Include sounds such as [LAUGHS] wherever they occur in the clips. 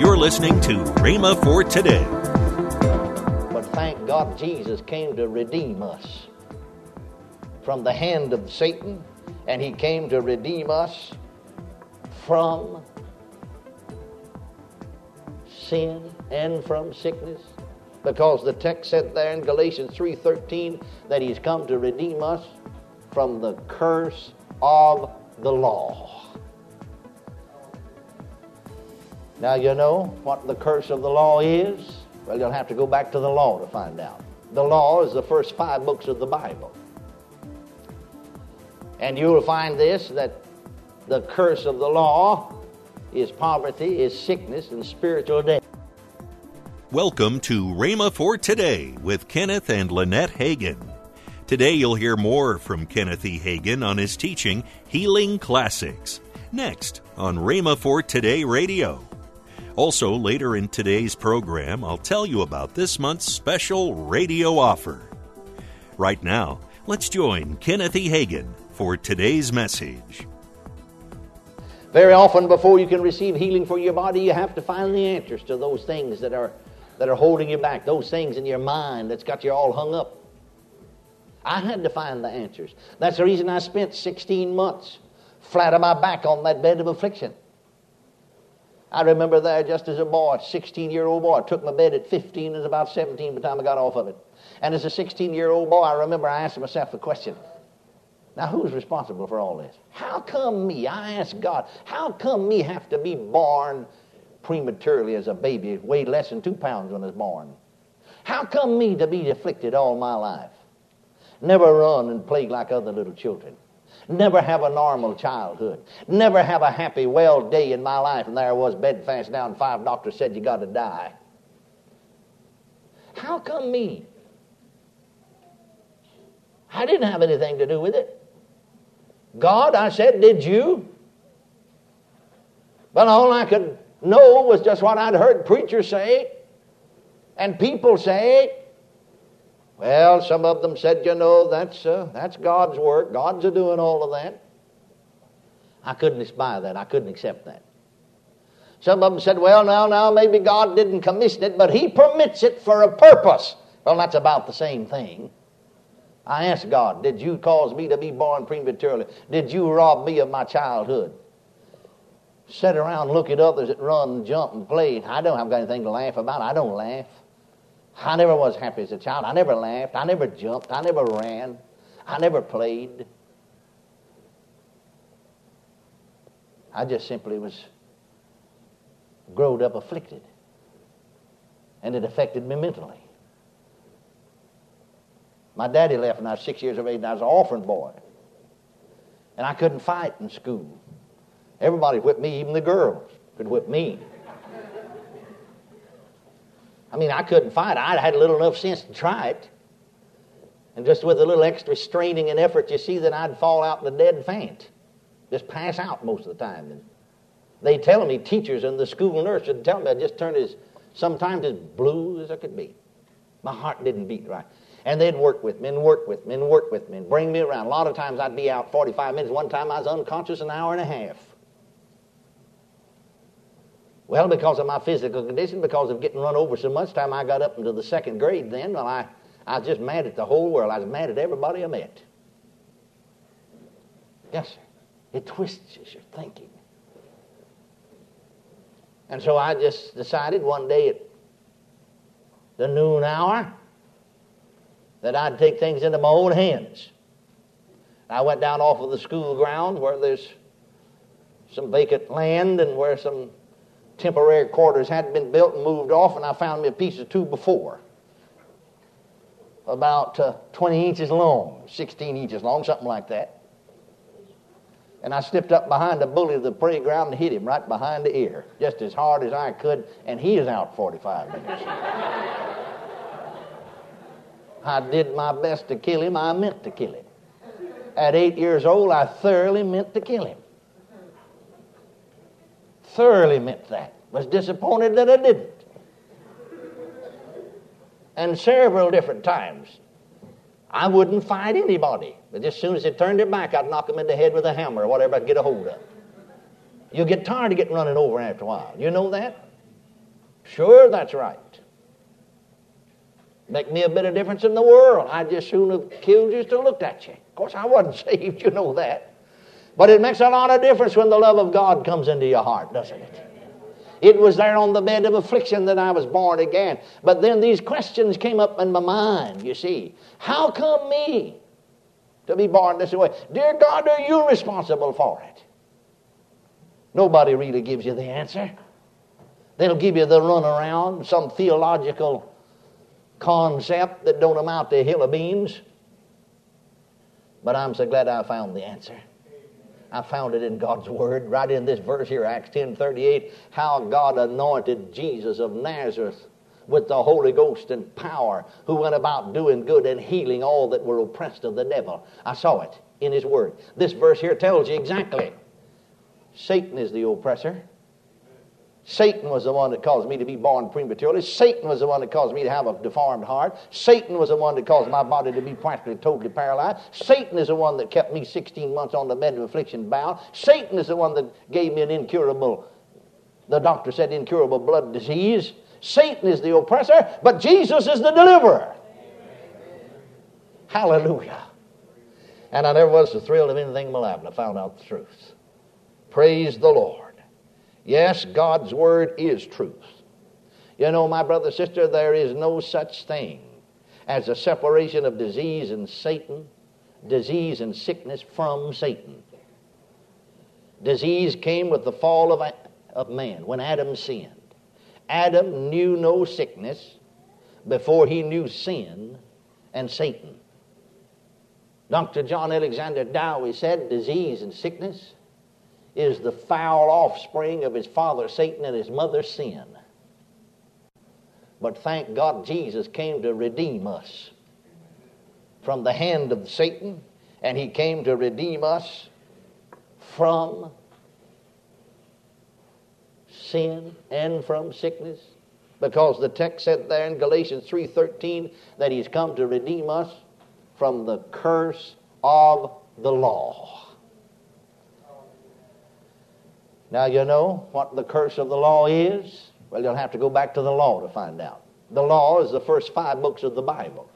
You're listening to Rhema for today. But thank God Jesus came to redeem us from the hand of Satan, and he came to redeem us from sin and from sickness because the text said there in Galatians 3:13 that he's come to redeem us from the curse of the law. Now you know what the curse of the law is? Well, you'll have to go back to the law to find out. The law is the first 5 books of the Bible. And you'll find this that the curse of the law is poverty, is sickness, and spiritual death. Welcome to Rhema for Today with Kenneth and Lynette Hagin. Today you'll hear more from Kenneth E. Hagin on his teaching Healing Classics. Next on Rhema for Today Radio. Also, later in today's program, I'll tell you about this month's special radio offer. Right now, let's join Kenneth E. Hagin for today's message. Very often, before you can receive healing for your body, you have to find the answers to those things that are, that are holding you back, those things in your mind that's got you all hung up. I had to find the answers. That's the reason I spent 16 months flat on my back on that bed of affliction. I remember there just as a boy, 16 year old boy. I took my bed at 15 and about 17 by the time I got off of it. And as a 16 year old boy, I remember I asked myself the question now, who's responsible for all this? How come me? I asked God, how come me have to be born prematurely as a baby, weighed less than two pounds when I was born? How come me to be afflicted all my life? Never run and play like other little children. Never have a normal childhood. Never have a happy, well day in my life. And there I was, bedfast down. Five doctors said you got to die. How come me? I didn't have anything to do with it. God, I said, did you? But all I could know was just what I'd heard preachers say and people say. Well, some of them said, you know, that's, uh, that's God's work. God's a doing all of that. I couldn't aspire that. I couldn't accept that. Some of them said, well, now, now, maybe God didn't commission it, but He permits it for a purpose. Well, that's about the same thing. I asked God, Did you cause me to be born prematurely? Did you rob me of my childhood? Sit around, look at others that run, jump, and play. I don't have anything to laugh about. I don't laugh. I never was happy as a child. I never laughed. I never jumped. I never ran. I never played. I just simply was growed up afflicted. And it affected me mentally. My daddy left when I was six years of age, and I was an orphan boy. And I couldn't fight in school. Everybody whipped me, even the girls could whip me. I mean, I couldn't fight. I had a little enough sense to try it. And just with a little extra straining and effort, you see that I'd fall out in a dead faint. Just pass out most of the time. And they tell me, teachers and the school nurse would tell me I'd just turned as, sometimes as blue as I could be. My heart didn't beat right. And they'd work with me and work with me and work with me and bring me around. A lot of times I'd be out 45 minutes. One time I was unconscious an hour and a half. Well, because of my physical condition, because of getting run over so much time I got up into the second grade then, well, I, I was just mad at the whole world. I was mad at everybody I met. Yes, sir. It twists your thinking. And so I just decided one day at the noon hour that I'd take things into my own hands. I went down off of the school ground where there's some vacant land and where some temporary quarters hadn't been built and moved off, and I found me a piece of two before, about uh, 20 inches long, 16 inches long, something like that. And I stepped up behind the bully of the playground and hit him right behind the ear, just as hard as I could, and he is out 45 minutes. I did my best to kill him. I meant to kill him. At eight years old, I thoroughly meant to kill him. Thoroughly meant that. Was disappointed that I didn't. And several different times, I wouldn't fight anybody. But as soon as they turned their back, I'd knock them in the head with a hammer or whatever I'd get a hold of. You get tired of getting running over after a while. You know that? Sure, that's right. Make me a bit of difference in the world. I'd just soon have killed you to looked at you. Of course, I wasn't [LAUGHS] saved, you know that. But it makes a lot of difference when the love of God comes into your heart, doesn't it? It was there on the bed of affliction that I was born again. But then these questions came up in my mind, you see. How come me to be born this way? Dear God, are you responsible for it? Nobody really gives you the answer. They'll give you the runaround, some theological concept that don't amount to a hill of beans. But I'm so glad I found the answer. I found it in God's Word, right in this verse here, Acts 10 38, how God anointed Jesus of Nazareth with the Holy Ghost and power, who went about doing good and healing all that were oppressed of the devil. I saw it in His Word. This verse here tells you exactly Satan is the oppressor. Satan was the one that caused me to be born prematurely. Satan was the one that caused me to have a deformed heart. Satan was the one that caused my body to be practically totally paralyzed. Satan is the one that kept me 16 months on the bed of affliction bound. Satan is the one that gave me an incurable, the doctor said, incurable blood disease. Satan is the oppressor, but Jesus is the deliverer. Hallelujah. And I never was so thrilled of anything in my life when I found out the truth. Praise the Lord. Yes, God's Word is truth. You know, my brother, sister, there is no such thing as a separation of disease and Satan, disease and sickness from Satan. Disease came with the fall of, of man when Adam sinned. Adam knew no sickness before he knew sin and Satan. Dr. John Alexander Dowie said disease and sickness is the foul offspring of his father Satan and his mother sin. But thank God Jesus came to redeem us from the hand of Satan, and he came to redeem us from sin and from sickness because the text said there in Galatians 3:13 that he's come to redeem us from the curse of the law. Now, you know what the curse of the law is? Well, you'll have to go back to the law to find out. The law is the first five books of the Bible.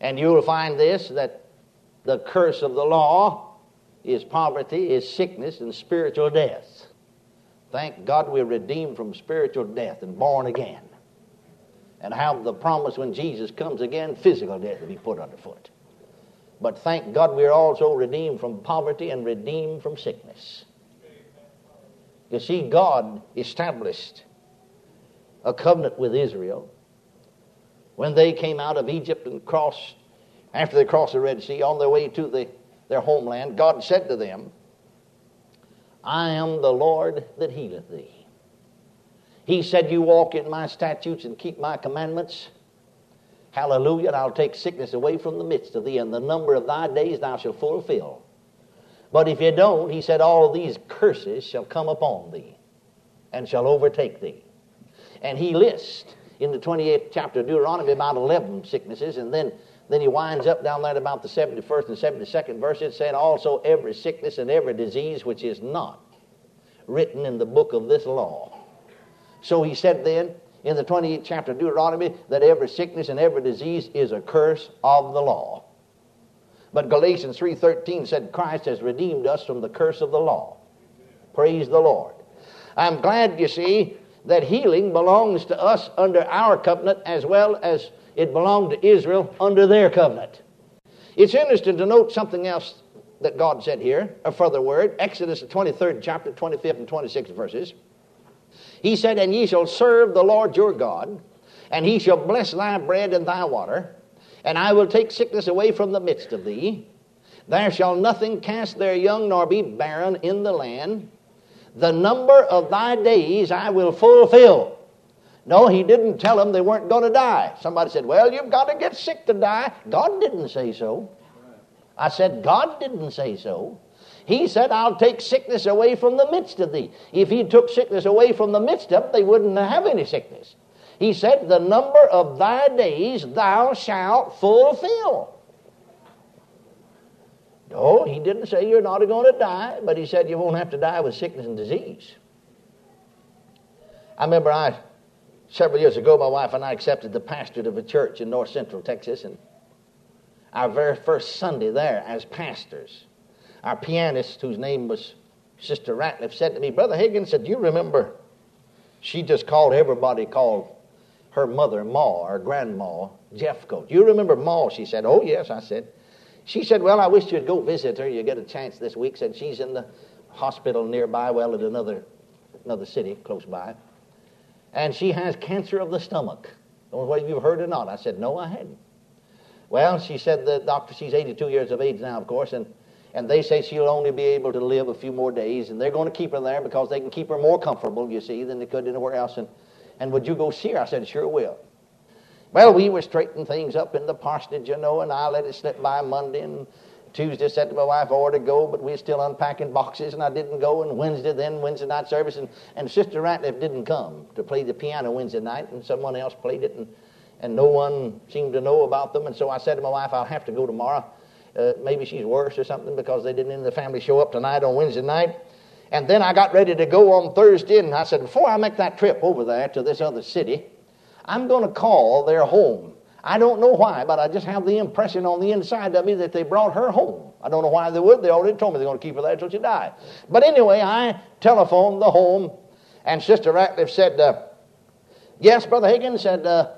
And you'll find this that the curse of the law is poverty, is sickness, and spiritual death. Thank God we're redeemed from spiritual death and born again. And have the promise when Jesus comes again, physical death to be put underfoot. But thank God we're also redeemed from poverty and redeemed from sickness. You see, God established a covenant with Israel when they came out of Egypt and crossed, after they crossed the Red Sea, on their way to the, their homeland. God said to them, I am the Lord that healeth thee. He said, You walk in my statutes and keep my commandments Hallelujah. And I'll take sickness away from the midst of thee, and the number of thy days thou shalt fulfill. But if you don't, he said, all these curses shall come upon thee and shall overtake thee. And he lists in the 28th chapter of Deuteronomy about 11 sicknesses, and then, then he winds up down there about the 71st and 72nd verse. It said, Also every sickness and every disease which is not written in the book of this law. So he said then, in the 28th chapter of Deuteronomy that every sickness and every disease is a curse of the law. But Galatians 3:13 said Christ has redeemed us from the curse of the law. Praise the Lord. I'm glad you see that healing belongs to us under our covenant as well as it belonged to Israel under their covenant. It's interesting to note something else that God said here, a further word, Exodus the 23rd chapter, 25th and 26th verses. He said, And ye shall serve the Lord your God, and he shall bless thy bread and thy water, and I will take sickness away from the midst of thee. There shall nothing cast their young nor be barren in the land. The number of thy days I will fulfill. No, he didn't tell them they weren't going to die. Somebody said, Well, you've got to get sick to die. God didn't say so. I said, God didn't say so. He said, I'll take sickness away from the midst of thee. If he took sickness away from the midst of them, they wouldn't have any sickness. He said, The number of thy days thou shalt fulfill. No, he didn't say you're not going to die, but he said you won't have to die with sickness and disease. I remember I, several years ago, my wife and I accepted the pastorate of a church in north central Texas, and our very first Sunday there as pastors, our pianist, whose name was Sister Ratliff, said to me, Brother Hagin, said, Do you remember? She just called everybody called her mother Ma or grandma Jeffco. Do you remember Ma? She said, Oh, yes, I said. She said, Well, I wish you'd go visit her. You get a chance this week. Said she's in the hospital nearby, well, at another, another city close by. And she has cancer of the stomach. Don't know whether you've heard or not. I said, No, I hadn't. Well, she said the doctor, she's 82 years of age now, of course, and, and they say she'll only be able to live a few more days, and they're going to keep her there because they can keep her more comfortable, you see, than they could anywhere else. And, and would you go see her? I said, Sure will. Well, we were straightening things up in the parsonage, you know, and I let it slip by Monday and Tuesday said to my wife I ought to go, but we were still unpacking boxes and I didn't go. And Wednesday, then Wednesday night service, and, and Sister Ratliff didn't come to play the piano Wednesday night, and someone else played it, and, and no one seemed to know about them. And so I said to my wife, I'll have to go tomorrow. Uh, maybe she's worse or something because they didn't in the family show up tonight on Wednesday night. And then I got ready to go on Thursday, and I said, before I make that trip over there to this other city, I'm going to call their home. I don't know why, but I just have the impression on the inside of me that they brought her home. I don't know why they would. They already told me they're going to keep her there until she died. But anyway, I telephoned the home, and Sister Ratliff said, uh, Yes, Brother Hagin said, uh,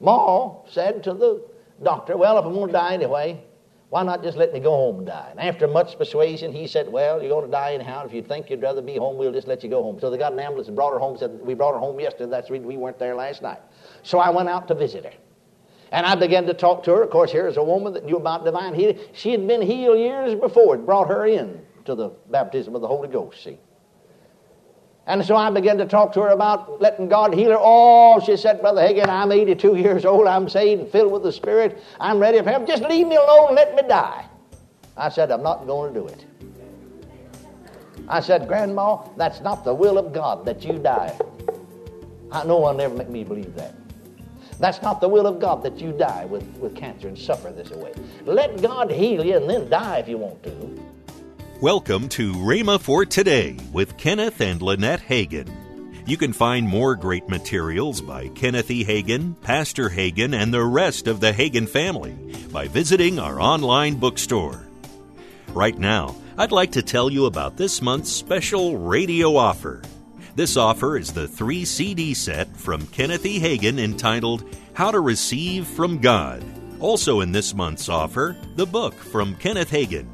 Ma said to the doctor, Well, if I'm going to die anyway, why not just let me go home and die? And after much persuasion, he said, Well, you're going to die anyhow. If you think you'd rather be home, we'll just let you go home. So they got an ambulance and brought her home. Said, We brought her home yesterday. That's the reason we weren't there last night. So I went out to visit her. And I began to talk to her. Of course, here's a woman that knew about divine healing. She had been healed years before. It brought her in to the baptism of the Holy Ghost, see. And so I began to talk to her about letting God heal her. Oh, she said, Brother Hagin, I'm 82 years old. I'm saved and filled with the Spirit. I'm ready for heaven. Just leave me alone and let me die. I said, I'm not going to do it. I said, Grandma, that's not the will of God that you die. I, no one ever make me believe that. That's not the will of God that you die with, with cancer and suffer this way. Let God heal you and then die if you want to. Welcome to Rhema for Today with Kenneth and Lynette Hagin. You can find more great materials by Kenneth E. Hagin, Pastor Hagin, and the rest of the Hagin family by visiting our online bookstore. Right now, I'd like to tell you about this month's special radio offer. This offer is the three CD set from Kenneth E. Hagin entitled How to Receive from God. Also in this month's offer, the book from Kenneth Hagin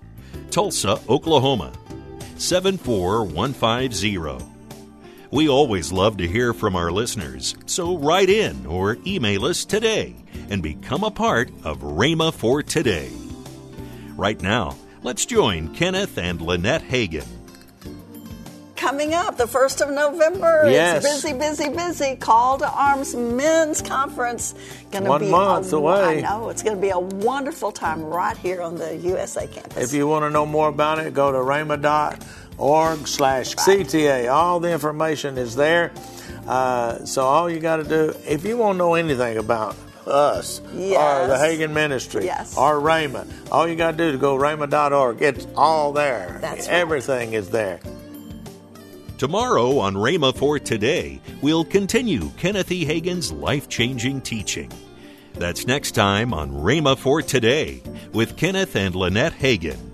Tulsa, Oklahoma 74150. We always love to hear from our listeners, so write in or email us today and become a part of Rhema for Today. Right now, let's join Kenneth and Lynette Hagin coming up, the 1st of November. Yes. It's busy, busy, busy. Call to Arms Men's Conference. Gonna One be month a, away. I know. It's going to be a wonderful time right here on the USA campus. If you want to know more about it, go to rhema.org slash CTA. All the information is there. Uh, so all you got to do, if you want to know anything about us yes. or the Hagin Ministry yes. or Rhema, all you got to do is go rhema.org. It's all there. That's Everything right. is there. Tomorrow on Rhema for Today, we'll continue Kenneth E. Hagin's life changing teaching. That's next time on Rhema for Today with Kenneth and Lynette Hagin.